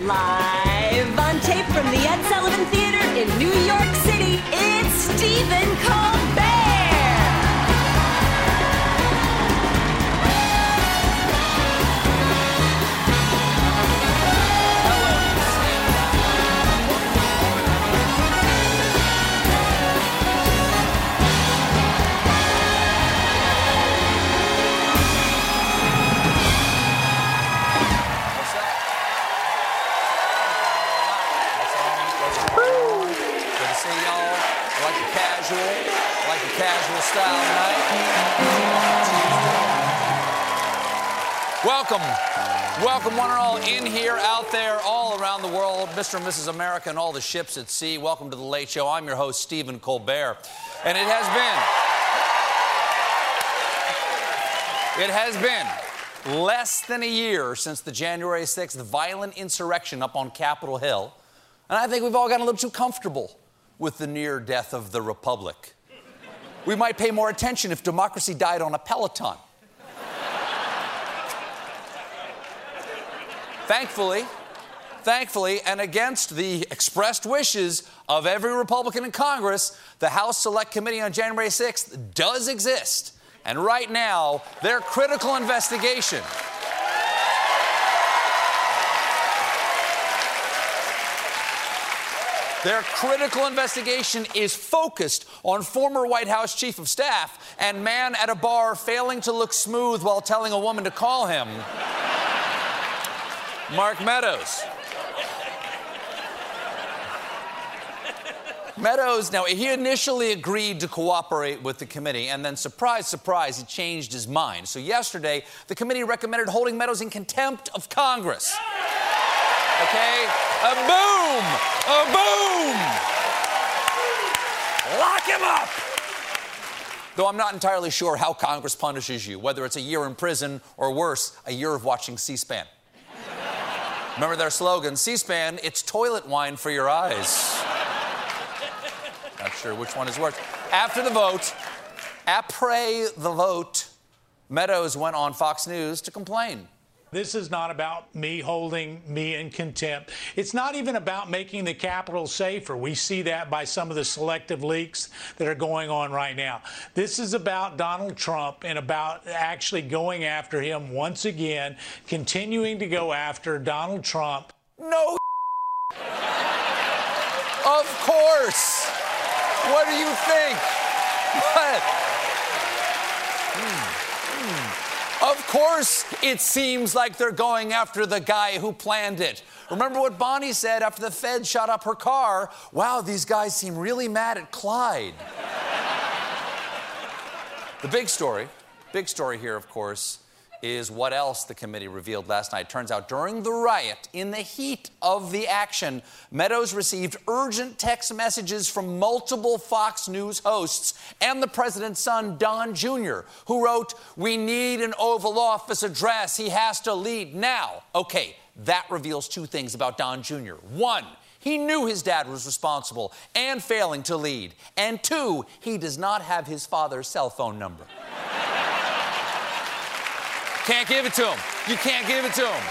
Live on tape from the Ed Sullivan Theater in New York City, it's Stephen Colbert. Style. Welcome. Welcome, one and all, in here, out there, all around the world, Mr. and Mrs. America, and all the ships at sea. Welcome to The Late Show. I'm your host, Stephen Colbert. And it has been, it has been less than a year since the January 6th violent insurrection up on Capitol Hill. And I think we've all gotten a little too comfortable with the near death of the Republic. We might pay more attention if democracy died on a Peloton. thankfully, thankfully, and against the expressed wishes of every Republican in Congress, the House Select Committee on January 6th does exist. And right now, their critical investigation Their critical investigation is focused on former White House Chief of Staff and man at a bar failing to look smooth while telling a woman to call him. Mark Meadows. Meadows, now he initially agreed to cooperate with the committee, and then, surprise, surprise, he changed his mind. So, yesterday, the committee recommended holding Meadows in contempt of Congress. Okay? A boom! A boom! Lock him up! Though I'm not entirely sure how Congress punishes you, whether it's a year in prison or worse, a year of watching C SPAN. Remember their slogan C SPAN, it's toilet wine for your eyes. Not sure which one is worse. After the vote, après the vote, Meadows went on Fox News to complain. This is not about me holding me in contempt. It's not even about making the Capitol safer. We see that by some of the selective leaks that are going on right now. This is about Donald Trump and about actually going after him once again, continuing to go after Donald Trump. No. of course. What do you think? What? Hmm. Hmm. Of course, it seems like they're going after the guy who planned it. Remember what Bonnie said after the Fed shot up her car? Wow, these guys seem really mad at Clyde. the big story, big story here, of course, is what else the committee revealed last night. Turns out during the riot, in the heat of the action, Meadows received urgent text messages from multiple Fox News hosts and the president's son, Don Jr., who wrote, We need an Oval Office address. He has to lead now. Okay, that reveals two things about Don Jr. One, he knew his dad was responsible and failing to lead. And two, he does not have his father's cell phone number. Can't give it to him. You can't give it to him.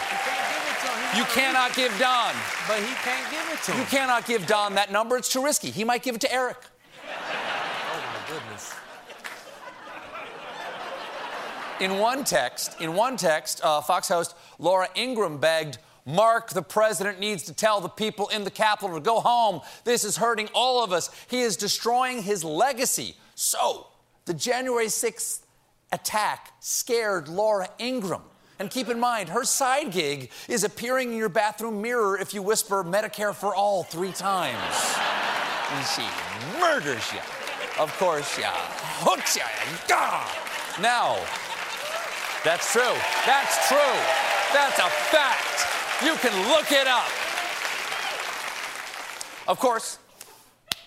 You cannot give Don. But he can't give it to him. You cannot give Don that number. It's too risky. He might give it to Eric. Oh my goodness. In one text, in one text, uh, Fox host Laura Ingraham begged, Mark, the president needs to tell the people in the Capitol to go home. This is hurting all of us. He is destroying his legacy. So, the January 6th attack scared Laura Ingraham. And keep in mind, her side gig is appearing in your bathroom mirror if you whisper Medicare for all three times. and she murders you. Of course, yeah. Hooks you. Gah! Now, that's true. That's true. That's a fact. You can look it up. Of course,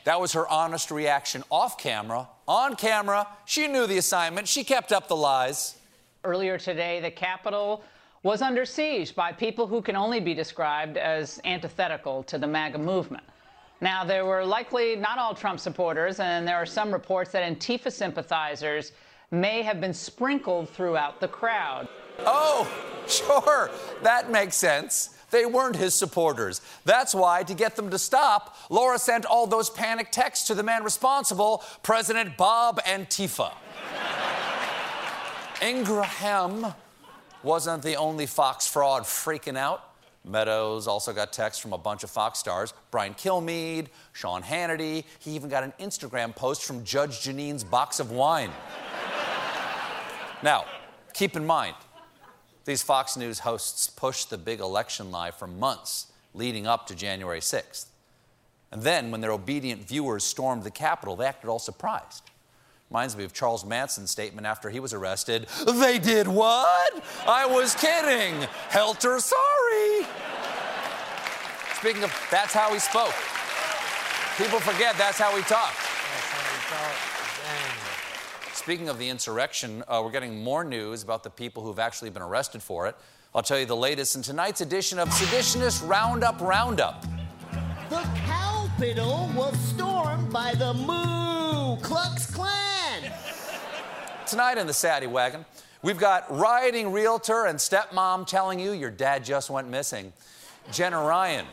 that was her honest reaction off camera. On camera, she knew the assignment. She kept up the lies. Earlier today, the Capitol was under siege by people who can only be described as antithetical to the MAGA movement. Now, there were likely not all Trump supporters, and there are some reports that Antifa sympathizers may have been sprinkled throughout the crowd. Oh, sure, that makes sense. They weren't his supporters. That's why, to get them to stop, Laura sent all those panic texts to the man responsible, President Bob Antifa. Ingraham wasn't the only Fox fraud freaking out. Meadows also got texts from a bunch of Fox stars Brian Kilmeade, Sean Hannity. He even got an Instagram post from Judge Jeanine's box of wine. now, keep in mind, these Fox News hosts pushed the big election lie for months leading up to January 6th. And then, when their obedient viewers stormed the Capitol, they acted all surprised. Reminds me of Charles Manson's statement after he was arrested. They did what? I was kidding. Helter sorry. Speaking of, that's how he spoke. People forget that's how he talked. Speaking of the insurrection, uh, we're getting more news about the people who've actually been arrested for it. I'll tell you the latest in tonight's edition of Seditionist Roundup Roundup. The Capitol was stormed by the Moo Klux Klan. Tonight in the Sadie Wagon, we've got rioting realtor and stepmom telling you your dad just went missing. Jenna Ryan.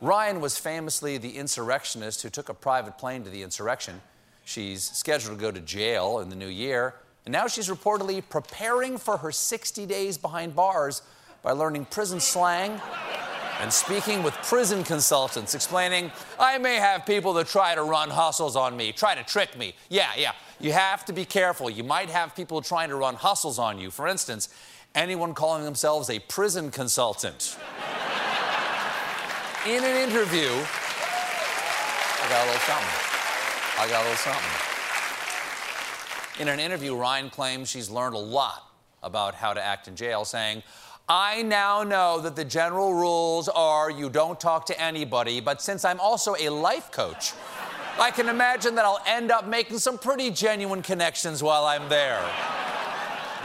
Ryan was famously the insurrectionist who took a private plane to the insurrection. She's scheduled to go to jail in the new year, and now she's reportedly preparing for her 60 days behind bars by learning prison slang and speaking with prison consultants, explaining, I may have people that try to run hustles on me, try to trick me. Yeah, yeah. You have to be careful. You might have people trying to run hustles on you. For instance, anyone calling themselves a prison consultant. In an interview, I got a little something. I got a little something. In an interview, Ryan claims she's learned a lot about how to act in jail, saying, I now know that the general rules are you don't talk to anybody, but since I'm also a life coach, I can imagine that I'll end up making some pretty genuine connections while I'm there.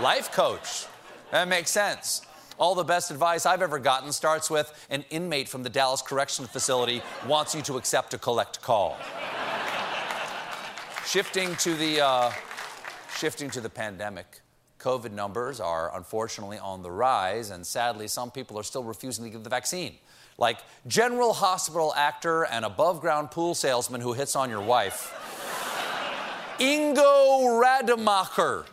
life coach. That makes sense. All the best advice I've ever gotten starts with an inmate from the Dallas Correctional Facility wants you to accept a collect call. Shifting to the uh, shifting to the pandemic. COVID numbers are unfortunately on the rise, and sadly, some people are still refusing to give the vaccine. Like General Hospital actor and above ground pool salesman who hits on your wife, Ingo Rademacher.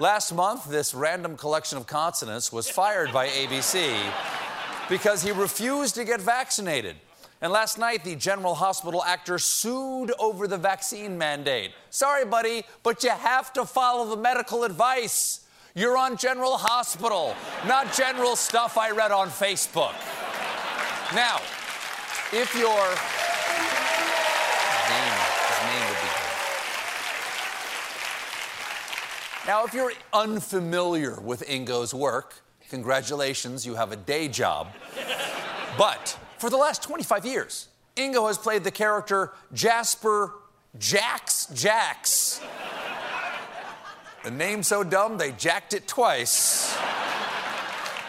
Last month, this random collection of consonants was fired by ABC because he refused to get vaccinated. And last night, the General Hospital actor sued over the vaccine mandate. Sorry, buddy, but you have to follow the medical advice. You're on General Hospital, not general stuff I read on Facebook. Now, if you're. Name, his name would be good. Now, if you're unfamiliar with Ingo's work, congratulations, you have a day job. But for the last 25 years, Ingo has played the character Jasper Jax Jax. The name so dumb they jacked it twice.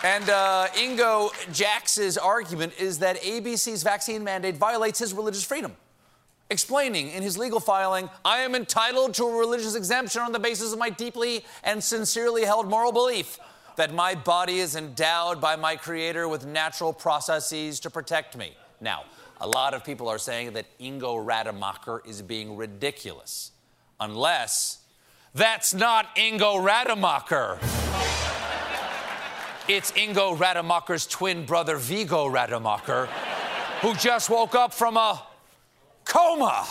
And uh, Ingo Jax's argument is that ABC's vaccine mandate violates his religious freedom. Explaining in his legal filing, I am entitled to a religious exemption on the basis of my deeply and sincerely held moral belief that my body is endowed by my Creator with natural processes to protect me. Now, a lot of people are saying that Ingo Rademacher is being ridiculous, unless that's not Ingo Rademacher. It's Ingo Rademacher's twin brother, Vigo Rademacher, who just woke up from a coma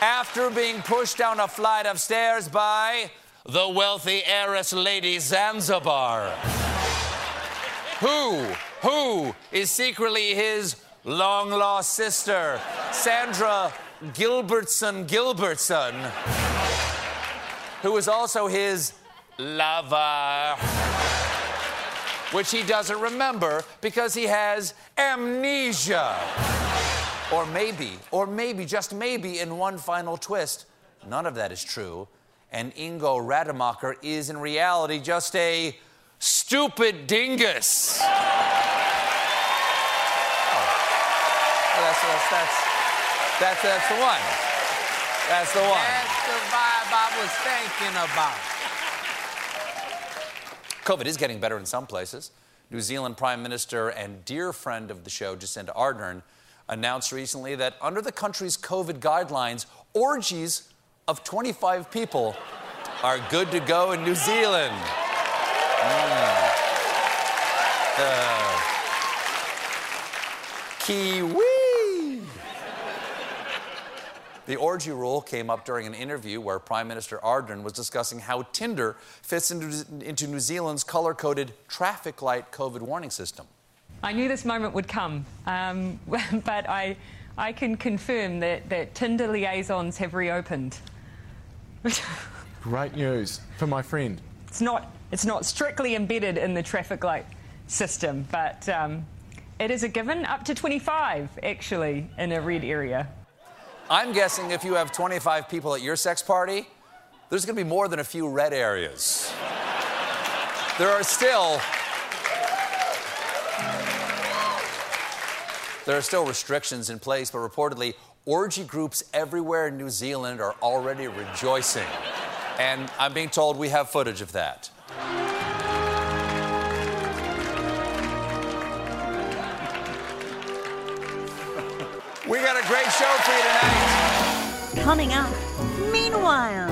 after being pushed down a flight of stairs by the wealthy heiress Lady Zanzibar, who, who is secretly his long lost sister, Sandra Gilbertson Gilbertson, who is also his lover. which he doesn't remember because he has amnesia. Or maybe, or maybe, just maybe, in one final twist, none of that is true, and Ingo Rademacher is in reality just a stupid dingus. Oh. Well, that's, that's, that's, that's, that's the one. That's the one. That's the vibe I was thinking about. COVID is getting better in some places. New Zealand Prime Minister and dear friend of the show, Jacinda Ardern, announced recently that under the country's COVID guidelines, orgies of 25 people are good to go in New Zealand. Mm. Uh, Kiwi. The orgy rule came up during an interview where Prime Minister Ardern was discussing how Tinder fits into, into New Zealand's color coded traffic light COVID warning system. I knew this moment would come, um, but I, I can confirm that, that Tinder liaisons have reopened. Great news for my friend. It's not, it's not strictly embedded in the traffic light system, but um, it is a given up to 25 actually in a red area. I'm guessing if you have 25 people at your sex party, there's going to be more than a few red areas. there are still There are still restrictions in place, but reportedly, orgy groups everywhere in New Zealand are already rejoicing. And I'm being told we have footage of that. We got a great show for you tonight. Coming up, meanwhile.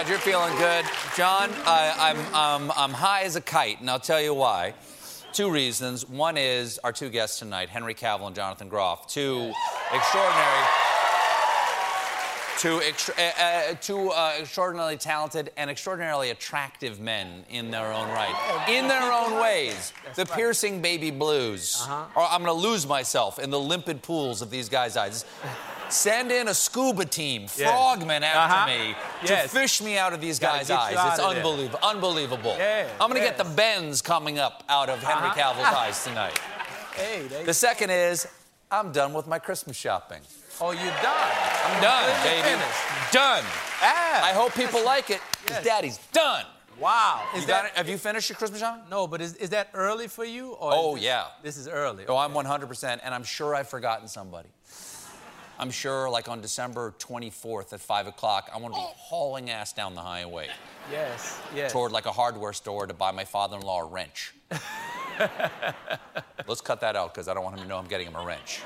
Glad you're feeling good. John, I, I'm, um, I'm high as a kite, and I'll tell you why. Two reasons. One is our two guests tonight, Henry Cavill and Jonathan Groff, two extraordinary, two, extra, uh, uh, two uh, extraordinarily talented and extraordinarily attractive men in their own right, in their own ways. the piercing baby blues. Or I'm going to lose myself in the limpid pools of these guys' eyes. Send in a scuba team, frogmen after Uh-huh. me, Yes. to fish me out of these guys' eyes. It's there. unbelievable. Unbelievable. Yeah, I'm gonna get the bends coming up out of Henry Uh-huh. Cavill's eyes tonight. Hey, The second is, I'm done with my Christmas shopping. oh, you're done? I'm done, to baby. finish. Done. Ah, I hope people like it. Yes. Daddy's done. Wow. Is You that got? Have you finished your Christmas shopping? no? But is, is that early for you? Or Oh, is this, yeah. This is early. Oh, I'm 100%, and I'm sure I've forgotten somebody. I'm sure, like on December 24th at 5 o'clock, I want to be oh. hauling ass down the highway Yes. Yes. toward like a hardware store to buy my father-in-law a wrench. Let's cut that out because I don't want him to know I'm getting him a wrench.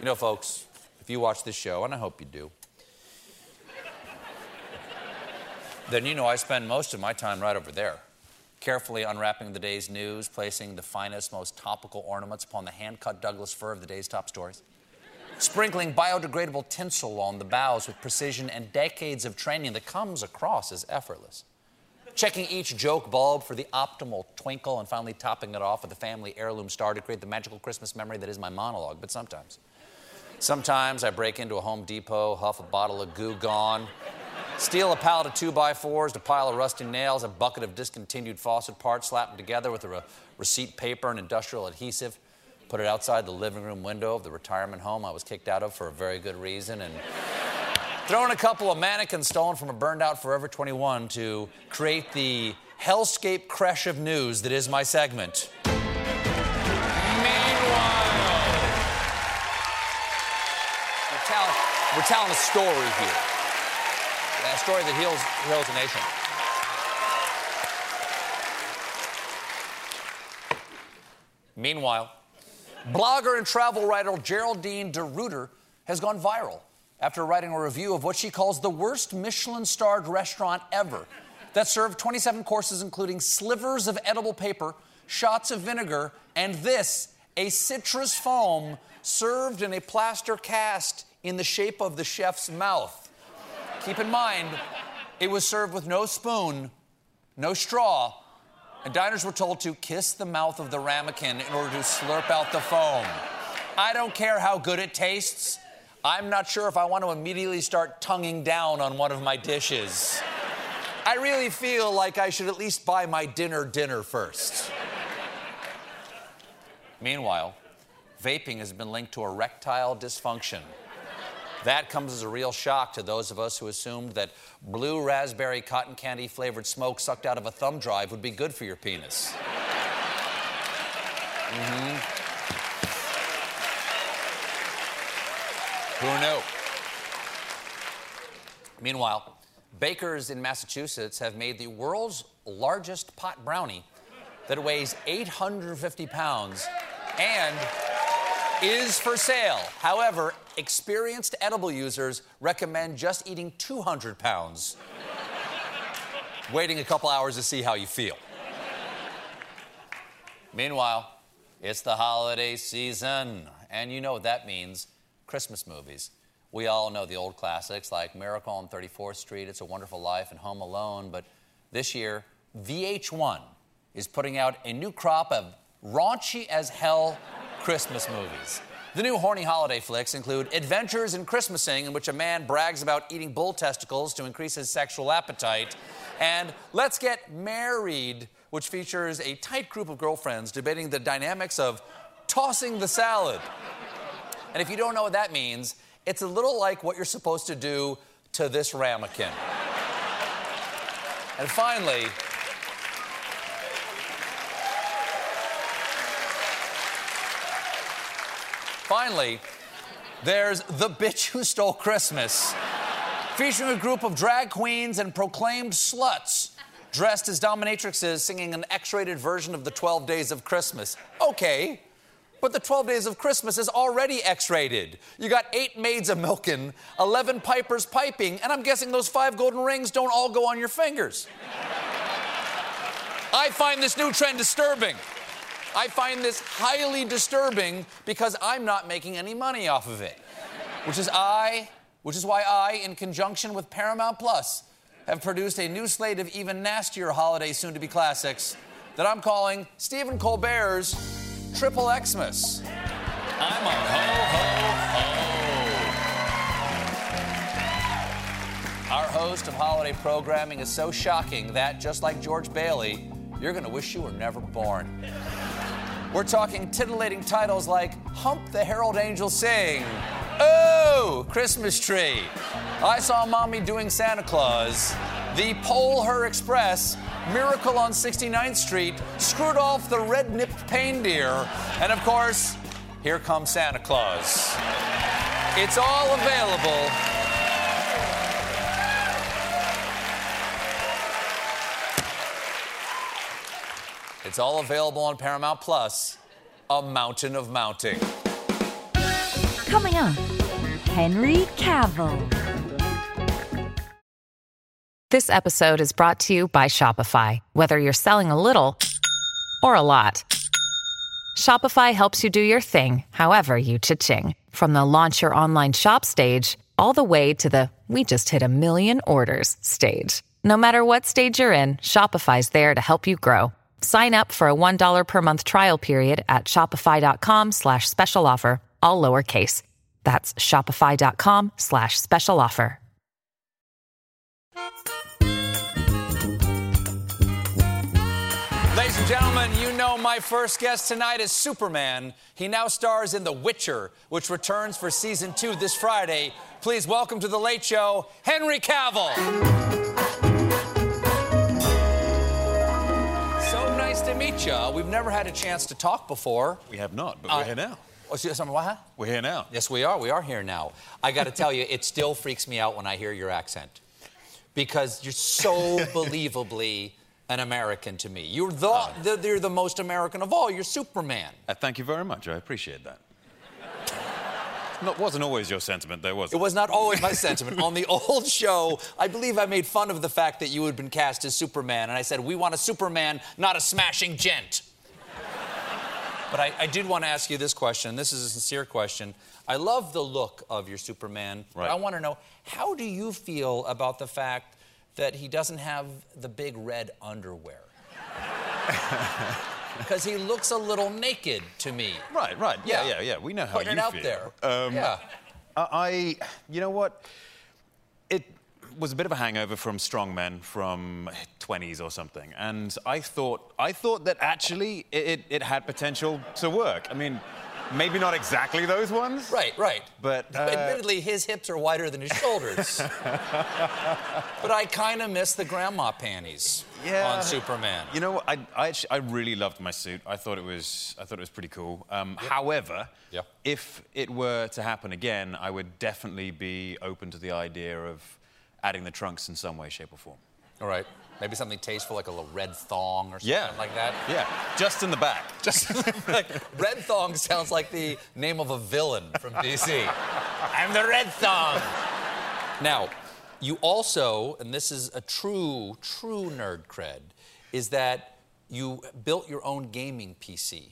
You know, folks, if you watch this show, and I hope you do, then you know I spend most of my time right over there, carefully unwrapping the day's news, placing the finest, most topical ornaments upon the hand-cut Douglas fir of the day's top stories, sprinkling biodegradable tinsel on the bows with precision and decades of training that comes across as effortless checking each joke bulb for the optimal twinkle, and finally topping it off with a family heirloom star to create the magical Christmas memory that is my monologue. But sometimes, sometimes I break into a Home Depot, huff a bottle of Goo Gone, steal a pallet of two by fours, a pile of rusty nails, a bucket of discontinued faucet parts, slap them together with a re- receipt paper and industrial adhesive, put it outside the living room window of the retirement home I was kicked out of for a very good reason, and throw in a couple of mannequins stolen from a burned out Forever 21 to create the hellscape crash of news that is my segment. Meanwhile, we're telling, we're telling a story here. Story that heals, heals a nation. Meanwhile, Blogger and travel writer Geraldine DeRuiter has gone viral after writing a review of what she calls the worst Michelin starred restaurant ever that served 27 courses, including slivers of edible paper, shots of vinegar, and this a citrus foam served in a plaster cast in the shape of the chef's mouth. Keep in mind, it was served with no spoon, no straw, and diners were told to kiss the mouth of the ramekin in order to slurp out the foam. I don't care how good it tastes. I'm not sure if I want to immediately start tonguing down on one of my dishes. I really feel like I should at least buy my dinner dinner first. Meanwhile, vaping has been linked to erectile dysfunction. That comes as a real shock to those of us who assumed that blue raspberry cotton candy flavored smoke sucked out of a thumb drive would be good for your penis. hmm Who knew? Meanwhile, bakers in Massachusetts have made the world's largest pot brownie that weighs 850 pounds and is for sale. However, experienced edible users recommend just eating 200 pounds, waiting a couple hours to see how you feel. Meanwhile, it's the holiday season, and you know what that means Christmas movies. We all know the old classics like Miracle on 34th Street, It's a Wonderful Life, and Home Alone, but this year, VH1 is putting out a new crop of raunchy as hell Christmas movies. The new horny holiday flicks include Adventures in Christmasing, in which a man brags about eating bull testicles to increase his sexual appetite, and Let's Get Married, which features a tight group of girlfriends debating the dynamics of tossing the salad. And if you don't know what that means, it's a little like what you're supposed to do to this ramekin. and finally, finally, there's The Bitch Who Stole Christmas, featuring a group of drag queens and proclaimed sluts dressed as dominatrixes singing an X rated version of the 12 Days of Christmas. Okay, but the 12 Days of Christmas is already X rated. You got eight maids a milking, 11 pipers piping, and I'm guessing those five golden rings don't all go on your fingers. I find this new trend disturbing. I find this highly disturbing because I'm not making any money off of it. Which is I, which is why I, in conjunction with Paramount Plus, have produced a new slate of even nastier holiday soon to be classics that I'm calling Stephen Colbert's Triple Xmas. I'm a ho ho ho. Our host of holiday programming is so shocking that, just like George Bailey, you're gonna wish you were never born. We're talking titillating titles like Hump the Herald Angel Sing. Oh, Christmas tree. I saw mommy doing Santa Claus. The Pole Her Express. Miracle on 69th Street. Screwed off the red nipped reindeer. And of course, here comes Santa Claus. It's all available. It's all available on Paramount Plus. A mountain of mounting. Coming up, Henry Cavill. This episode is brought to you by Shopify. Whether you're selling a little or a lot, Shopify helps you do your thing, however you cha-ching. From the launch your online shop stage, all the way to the we just hit a million orders stage. No matter what stage you're in, Shopify's there to help you grow. Sign up for a $1 per month trial period at shopify.com slash special offer, all lowercase. That's shopify.com slash special offer. Ladies and gentlemen, you know my first guest tonight is Superman. He now stars in The Witcher, which returns for season two this Friday. Please welcome to The Late Show, Henry Cavill. You. We've never had a chance to talk before. We have not, but Uh, we're here now. Oh, so- so- what. We're here now. Yes, we are. We are here now. I got to tell you, it still freaks me out when I hear your accent because you're so believably an American to me. You're the, the you're the most American of all. You're Superman. Uh, thank you very much. I appreciate that. Not, wasn't always your sentiment, though, was it? It was not always my sentiment. On the old show, I believe I made fun of the fact that you had been cast as Superman, and I said, We want a Superman, not a smashing gent. but I, I did want to ask you this question. This is a sincere question. I love the look of your Superman. but Right. I want to know how do you feel about the fact that he doesn't have the big red underwear? Because he looks a little naked to me. Right, right. Yeah, Yeah. yeah, yeah. We know how Putting you it out feel. there. Um, Yeah. I, you know what? It was a bit of a hangover from strongmen from 20s or something, and I thought, I thought that actually it, it, it had potential to work. I mean, maybe not exactly those ones. Right, right. But uh, Admittedly, his hips are wider than his shoulders. but I kind of miss the grandma panties Yeah. on Superman. You know. I, I, actually, I really loved my suit. I thought it was, I thought it was pretty cool. Um, However, Yeah. if it were to happen again, I would definitely be open to the idea of adding the trunks in some way, shape, or form. All right. Maybe something tasteful like a little red thong or something Yeah. like that. Yeah, just in the back. Just like Red Thong sounds like the name of a villain from DC. I'm the Red Thong. Now, you also, and this is a true, true nerd cred, is that you built your own gaming PC.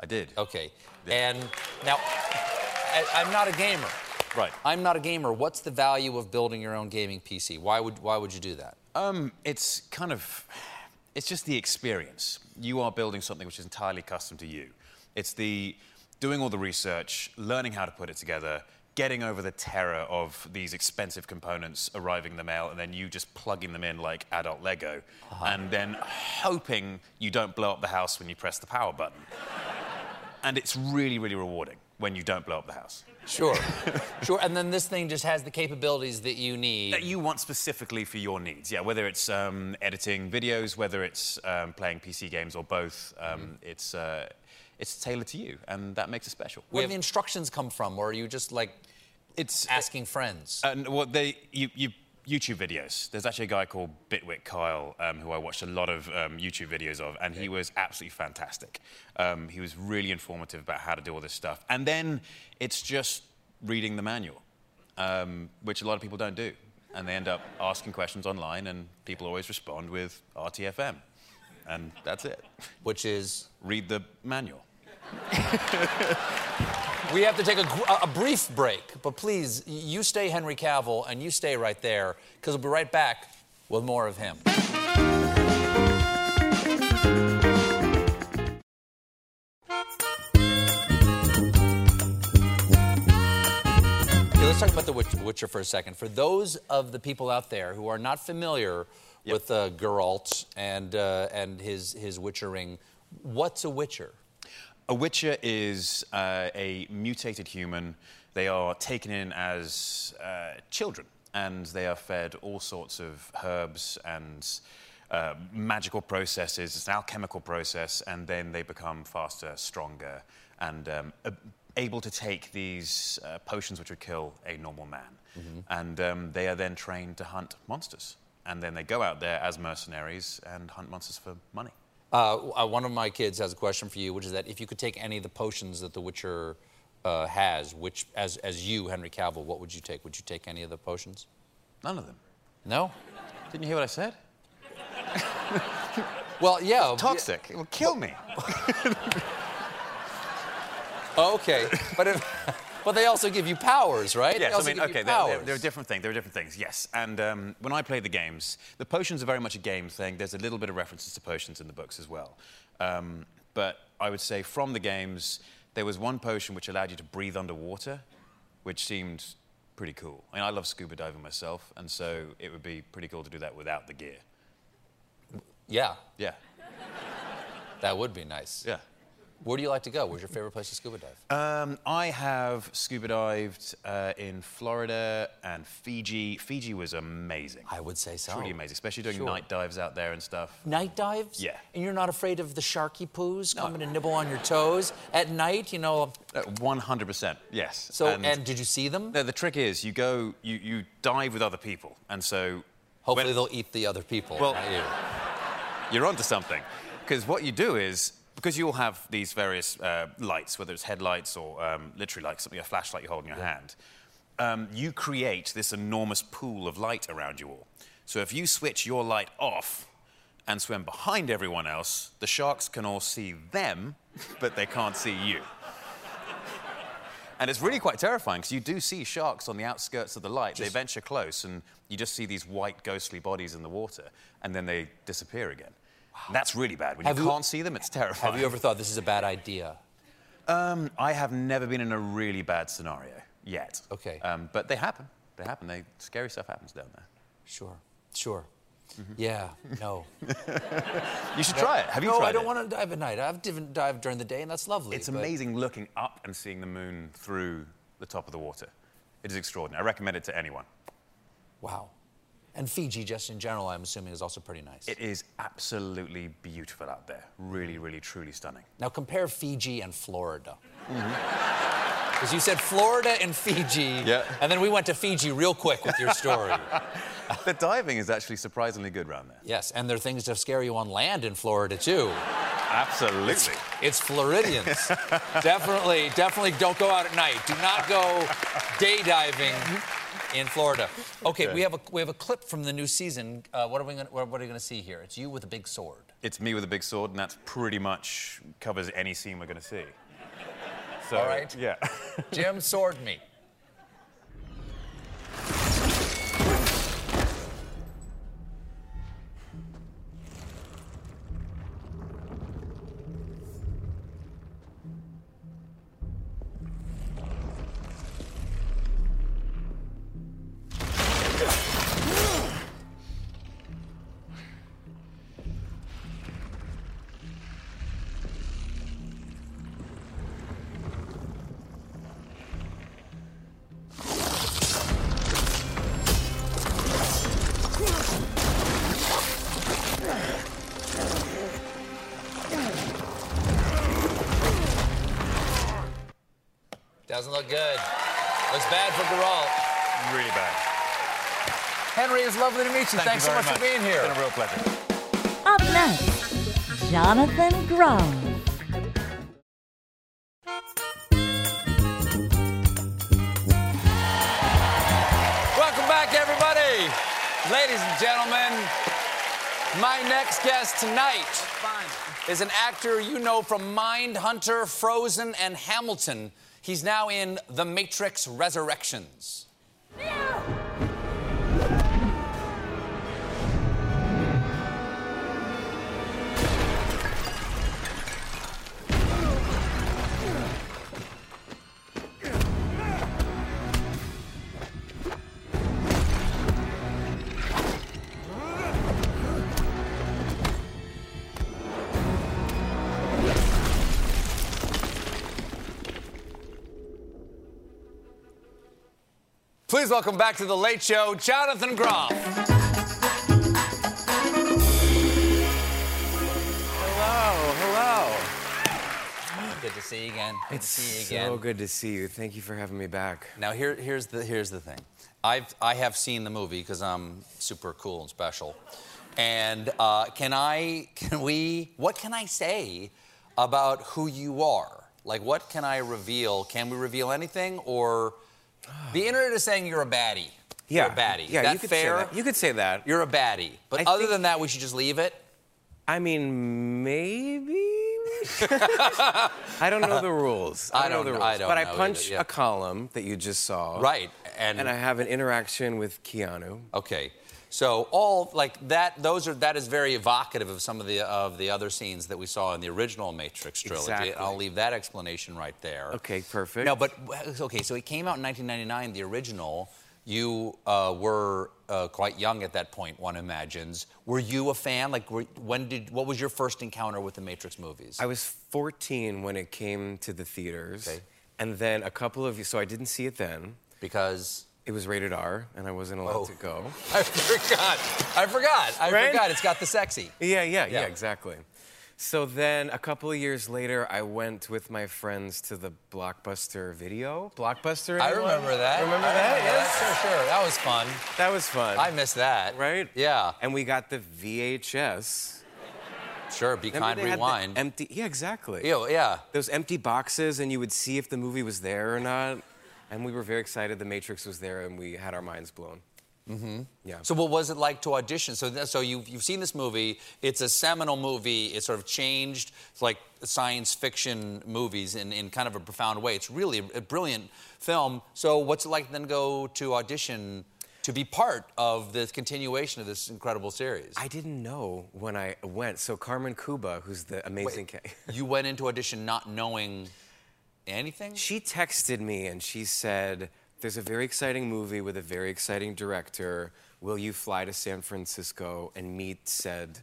I did. Okay. And now, I, I'm not a gamer. Right. I'm not a gamer. What's the value of building your own gaming PC? Why would why would you do that? Um, it's kind of, it's just the experience. You are building something which is entirely custom to you. It's the doing all the research, learning how to put it together, getting over the terror of these expensive components arriving in the mail, and then you just plugging them in like adult Lego, and then hoping you don't blow up the house when you press the power button. and it's really, really rewarding when you don't blow up the house. Sure. sure. And then this thing just has the capabilities that you need. that you want specifically for your needs. Yeah, whether it's um, editing videos, whether it's um, playing PC games, or both, um, it's uh, it's tailored to you, and that makes it special. Where do the instructions come from? Or are you just like it's asking friends? And well, they you, you YouTube videos. There's actually a guy called Bitwit Kyle um, who I watched a lot of um, YouTube videos of, and he was absolutely fantastic. Um, he was really informative about how to do all this stuff, and then it's just reading the manual, um, which a lot of people don't do, and they end up asking questions online, and people always respond with RTFM, and that's it. Which is read the manual. We have to take a, a brief break, but please, you stay Henry Cavill and you stay right there, because we'll be right back with more of him. Okay, let's talk about The Witcher for a second. For those of the people out there who are not familiar with uh, Geralt and, uh, and his, his Witchering, what's a Witcher? A Witcher is uh, a mutated human. They are taken in as uh, children, and they are fed all sorts of herbs and uh, magical processes. It's an alchemical process, and then they become faster, stronger, and um, able to take these uh, potions which would kill a normal man. And um, they are then trained to hunt monsters. And then they go out there as mercenaries and hunt monsters for money. Uh, uh, one of my kids has a question for you, which is that if you could take any of the potions that The Witcher uh, has, which as as you, Henry Cavill, what would you take? Would you take any of the potions? None of them. No. Didn't you hear what I said? Well, yeah. It's Toxic. It will kill me. Okay, but if, but they also give you powers, right? Yes, I mean, okay, powers. there are different things. There are different things, yes. And um, when I play the games, the potions are very much a game thing. There's a little bit of references to potions in the books as well. Um, but I would say from the games, there was one potion which allowed you to breathe underwater, which seemed pretty cool. I mean, I love scuba diving myself, and so it would be pretty cool to do that without the gear. Yeah, Yeah, that would be nice. yeah. Where do you like to go? Where's your favorite place to scuba dive? Um, I have scuba dived uh, in Florida and Fiji. Fiji was amazing. I would say so. Truly amazing, especially doing Sure. night dives out there and stuff. Night dives? Yeah. And you're not afraid of the sharky poos coming to nibble on your toes at night? You know. Uh, 100%, yes. So, and, did you see them? No, the trick is you go, you, you dive with other people, and so Hopefully when- they'll eat the other people. Well- not you. you're onto something. Because what you do is, because you all have these various uh, lights, whether it's headlights or um, literally like something, a flashlight you hold in your hand, um, you create this enormous pool of light around you all. So if you switch your light off and swim behind everyone else, the sharks can all see them, but they can't see you. And it's really quite terrifying because you do see sharks on the outskirts of the light. they venture close and you just see these white ghostly bodies in the water and then they disappear again. That's really bad. When you you- can't see them, it's terrifying. Have you ever thought this is a bad idea? Um, I have never been in a really bad scenario yet. Okay. Um, but they happen. They happen. They, scary stuff happens down there. Sure. Sure. Yeah. No. You should try it. Have you tried? no, tried I don't it? want to dive at night. I've div- dived during the day, and that's lovely. It's but- amazing looking up and seeing the moon through the top of the water. It is extraordinary. I recommend it to anyone. Wow. And Fiji, just in general, I'm assuming, is also pretty nice. It is absolutely beautiful out there. Really, really, truly stunning. Now compare Fiji and Florida. Mm-hmm. Because you said Florida and Fiji, Yeah. and then we went to Fiji real quick with your story. the diving is actually surprisingly good around there. yes, and there are things to scare you on land in Florida too. Absolutely. It's Floridians. definitely, definitely don't go out at night. Do not go day diving mm-hmm. In Florida. Okay, Okay. we have a we have a clip from the new season. Uh, what are we gonna what, what are we gonna see here? It's you with a big sword. It's me with a big sword, and that's pretty much covers any scene we're going to see. So, All right. Yeah. Jim, sword me. Doesn't look good. Looks bad for Geralt. really bad. Henry, it's lovely to meet you. Thank Thanks you so very much, for being here. It's been a real pleasure. Up next, Jonathan Groff. Welcome back, everybody. Ladies and gentlemen, my next guest tonight is an actor you know from Mindhunter, Frozen, and Hamilton. He's now in The Matrix Resurrections. Please welcome back to The Late Show, Jonathan Groff. Hello, hello. Good to see you again. Good It's to see you again. so good to see you. Thank you for having me back. Now here, here's the here's the thing. I've I have seen the movie because I'm super cool and special. And uh, can I can we what can I say about who you are? Like what can I reveal? Can we reveal anything or the internet is saying you're a baddie. Yeah, You're a baddie. yeah, Is that you could fair? say that. You could say that. You're a baddie. But I other think- than that, we should just leave it. I mean, maybe. I don't know the rules. I I don't, know the rules. I don't but I either, punch yeah. a column that you just saw. Right. And And I have an interaction with Keanu. Okay. So all like that those are that is very evocative of some of the of the other scenes that we saw in the original Matrix trilogy. Exactly. I'll leave that explanation right there. Okay, perfect. No, but okay, so it came out in 1999, the original. You uh, were uh, quite young at that point, one imagines. Were you a fan? Like, were, when did what was your first encounter with the Matrix movies? I was 14 when it came to the theaters. Okay. And then a couple of so I didn't see it then because it was rated R and I wasn't allowed Oh. to go. I forgot. I forgot. I Right? forgot. It's got the sexy. Yeah, yeah, yeah, Yeah. exactly. So then a couple of years later, I went with my friends to the Blockbuster video. Blockbuster? I remember that. Remember I that? remember yes. that. Sure, sure. That was fun. That was fun. I missed that. Right? Yeah. And we got the VHS. Sure, Be Remember Kind, they had the Rewind. Empty. Yeah, exactly. Ew, yeah. Those empty boxes, and you would see if the movie was there or not. And we were very excited The Matrix was there, and we had our minds blown. Mm-hmm. Yeah. So what was it like to audition? So, so you've, you've seen this movie. It's a seminal movie. It sort of changed like science fiction movies in, in kind of a profound way. It's really a, a brilliant film. So what's it like then go to audition to be part of the continuation of this incredible series? I didn't know when I went. So Carmen Cuba, who's the amazing. ca- you went into audition not knowing anything? She texted me and she said, There's a very exciting movie with a very exciting director. Will you fly to San Francisco and meet said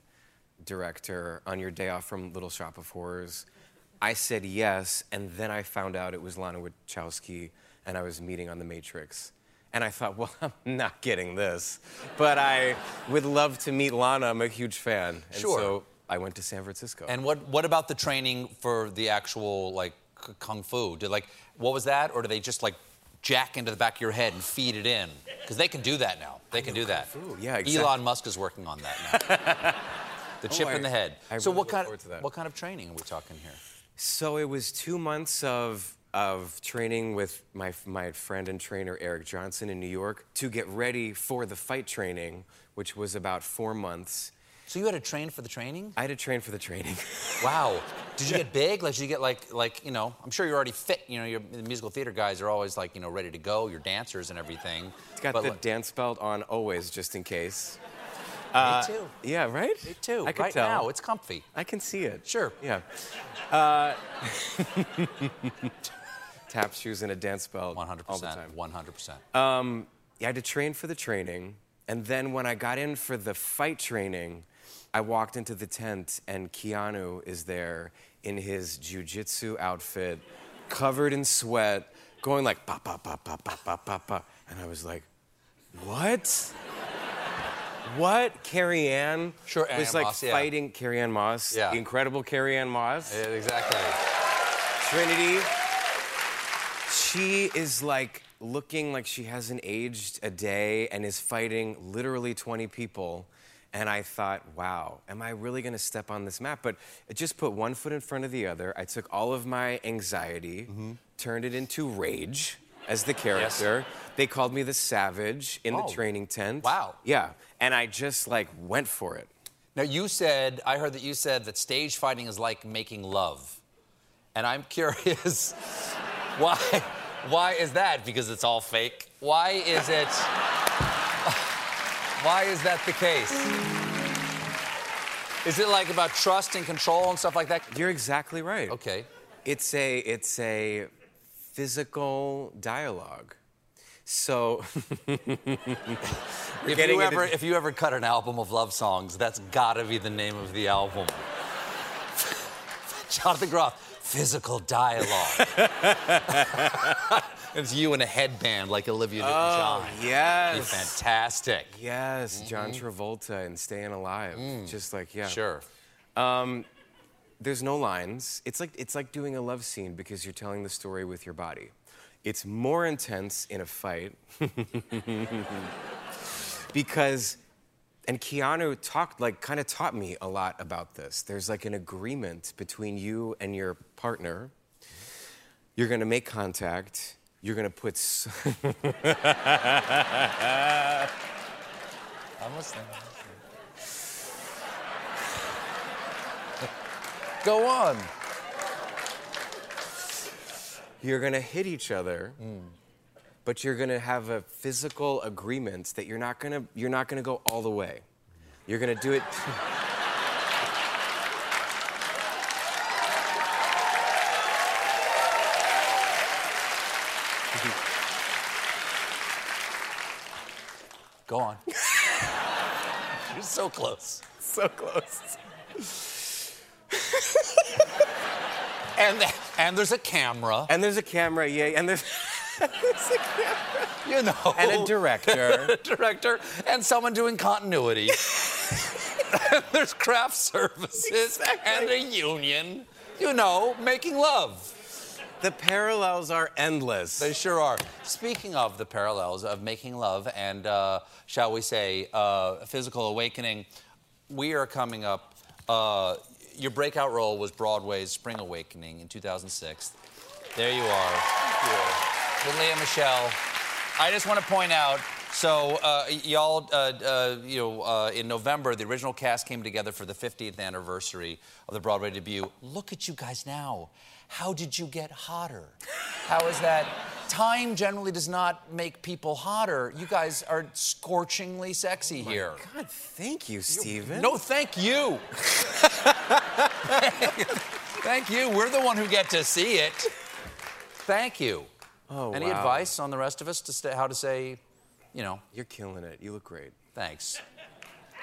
director on your day off from Little Shop of Horrors? I said yes, and then I found out it was Lana Wachowski and I was meeting on The Matrix. And I thought, well, I'm not getting this. But I would love to meet Lana. I'm a huge fan. And Sure. so I went to San Francisco. And what what about the training for the actual like kung fu? Did like what was that, or do they just like jack into the back of your head and feed it in? Because they can do that now. They can do that. Yeah, exactly. Elon Musk is working on that now. the Oh, chip I- in the head. I so really what kind of that. what kind of training are we talking here? So it was two months of of training with my my friend and trainer Eric Johnson in New York to get ready for the fight training, which was about four months. So you had to train for the training? I had to train for the training. Wow. Did you get big? Like, did you get like, like, you know, I'm sure you're already fit. You know, your the musical theater guys are always like, you know, ready to go. You're dancers and everything. It's got But, the like- dance belt on always, just in case. Me too. Yeah, right? Me too. I could right tell. now, it's comfy. I can see it. Sure. Yeah. Uh, tap shoes and a dance belt. 100%. All the time. 100%. Um, yeah, I had to train for the training. And then when I got in for the fight training, I walked into the tent and Keanu is there in his jujitsu outfit, covered in sweat, going like pa pa pa pa pa pa pa pa. And I was like, what? What? Carrie Ann Sure, was like Moss, yeah. fighting Carrie Ann Moss, Yeah. the incredible Carrie Ann Moss. Yeah, exactly. Trinity. She is like looking like she hasn't aged a day and is fighting literally 20 people. And I thought, wow, am I really gonna step on this map? But I just put one foot in front of the other. I took all of my anxiety, Mm-hmm. turned it into rage as the character. They called me the savage in Oh. the training tent. Wow. Yeah. And I just like went for it. Now, you said, I heard that you said that stage fighting is like making love. And I'm curious, why, why is that? Because it's all fake? Why is it, why is that the case? Is it like about trust and control and stuff like that? You're exactly right. Okay. It's a it's a physical dialogue. So If you, into- ever, if you ever cut an album of love songs, that's gotta be the name of the album. Jonathan Groff, physical dialogue. it's you in a headband like Olivia Oh, Newton-John. yes. You're fantastic. Yes, John Travolta and Staying Alive. Just like yeah. Sure. Um, there's no lines. It's like it's like doing a love scene because you're telling the story with your body. It's more intense in a fight because and Keanu talked like kind of taught me a lot about this. There's like an agreement between you and your partner. You're to make contact. You're to put s- I'm listening. Go on. you're to hit each other hmm. But you're going to have a physical agreement that you're not going to you're not going to go all the way you're going to do it Go on. You're so close. so close And, and there's a camera. and there's a camera yeah and there's, there's a camera You know. and a director director and someone doing continuity. And there's craft services and a union. You know, making love. the parallels are endless They sure are. Speaking of the parallels of making love and, uh, shall we say, uh, physical awakening, we are coming up. Uh, your breakout role was Broadway's Spring Awakening in 2006. There you are. With Lea Michele. I just want to point out. So, uh, y'all, uh, uh, you know, uh, in November, the original cast came together for the 50th anniversary of the Broadway debut. Look at you guys now. How did you get hotter? How is that? Time generally does not make people hotter. You guys are scorchingly sexy here. God, thank you, Stephen. No, thank you. thank you. We're the one who get to see it. Thank you. Oh, Any wow. advice on the rest of us to st- how to say, you know? You're killing it. You look great. Thanks.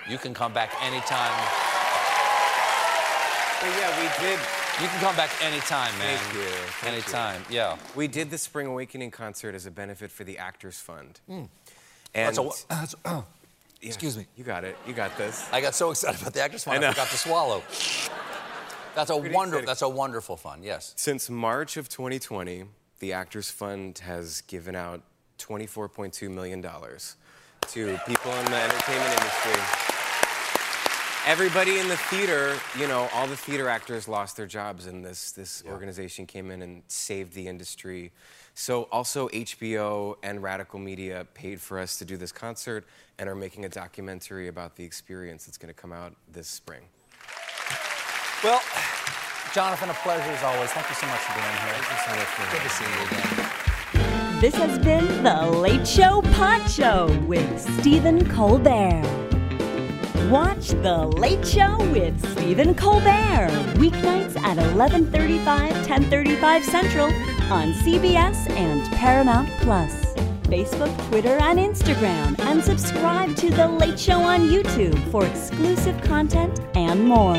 You can come back anytime. But yeah, we did. You can come back anytime, man. Thank you. Thank you. anytime. Yeah. We did the Spring Awakening concert as a benefit for the Actors Fund. Mm. And That's a- that's- oh. Yeah, Excuse me. You got it. You got this. I got so excited about the Actors Fund, I I, know. forgot to swallow. That's a Pretty wonder. exciting. That's a wonderful fun. Yes. Since March of 2020, the Actors Fund has given out $24.2 million to people in the entertainment industry. Everybody in the theater, you know, all the theater actors lost their jobs, and this, this organization came in and saved the industry. So, also, HBO and Radical Media paid for us to do this concert and are making a documentary about the experience that's going to come out this spring. Well, Jonathan, a pleasure as always. Thank you so much for being here. Thank you so much for Good to see you again. This has been The Late Show Pod Show with Stephen Colbert. Watch The Late Show with Stephen Colbert weeknights at 11:35, 10:35 Central on CBS and Paramount Plus. Facebook, Twitter, and Instagram, and subscribe to The Late Show on YouTube for exclusive content and more.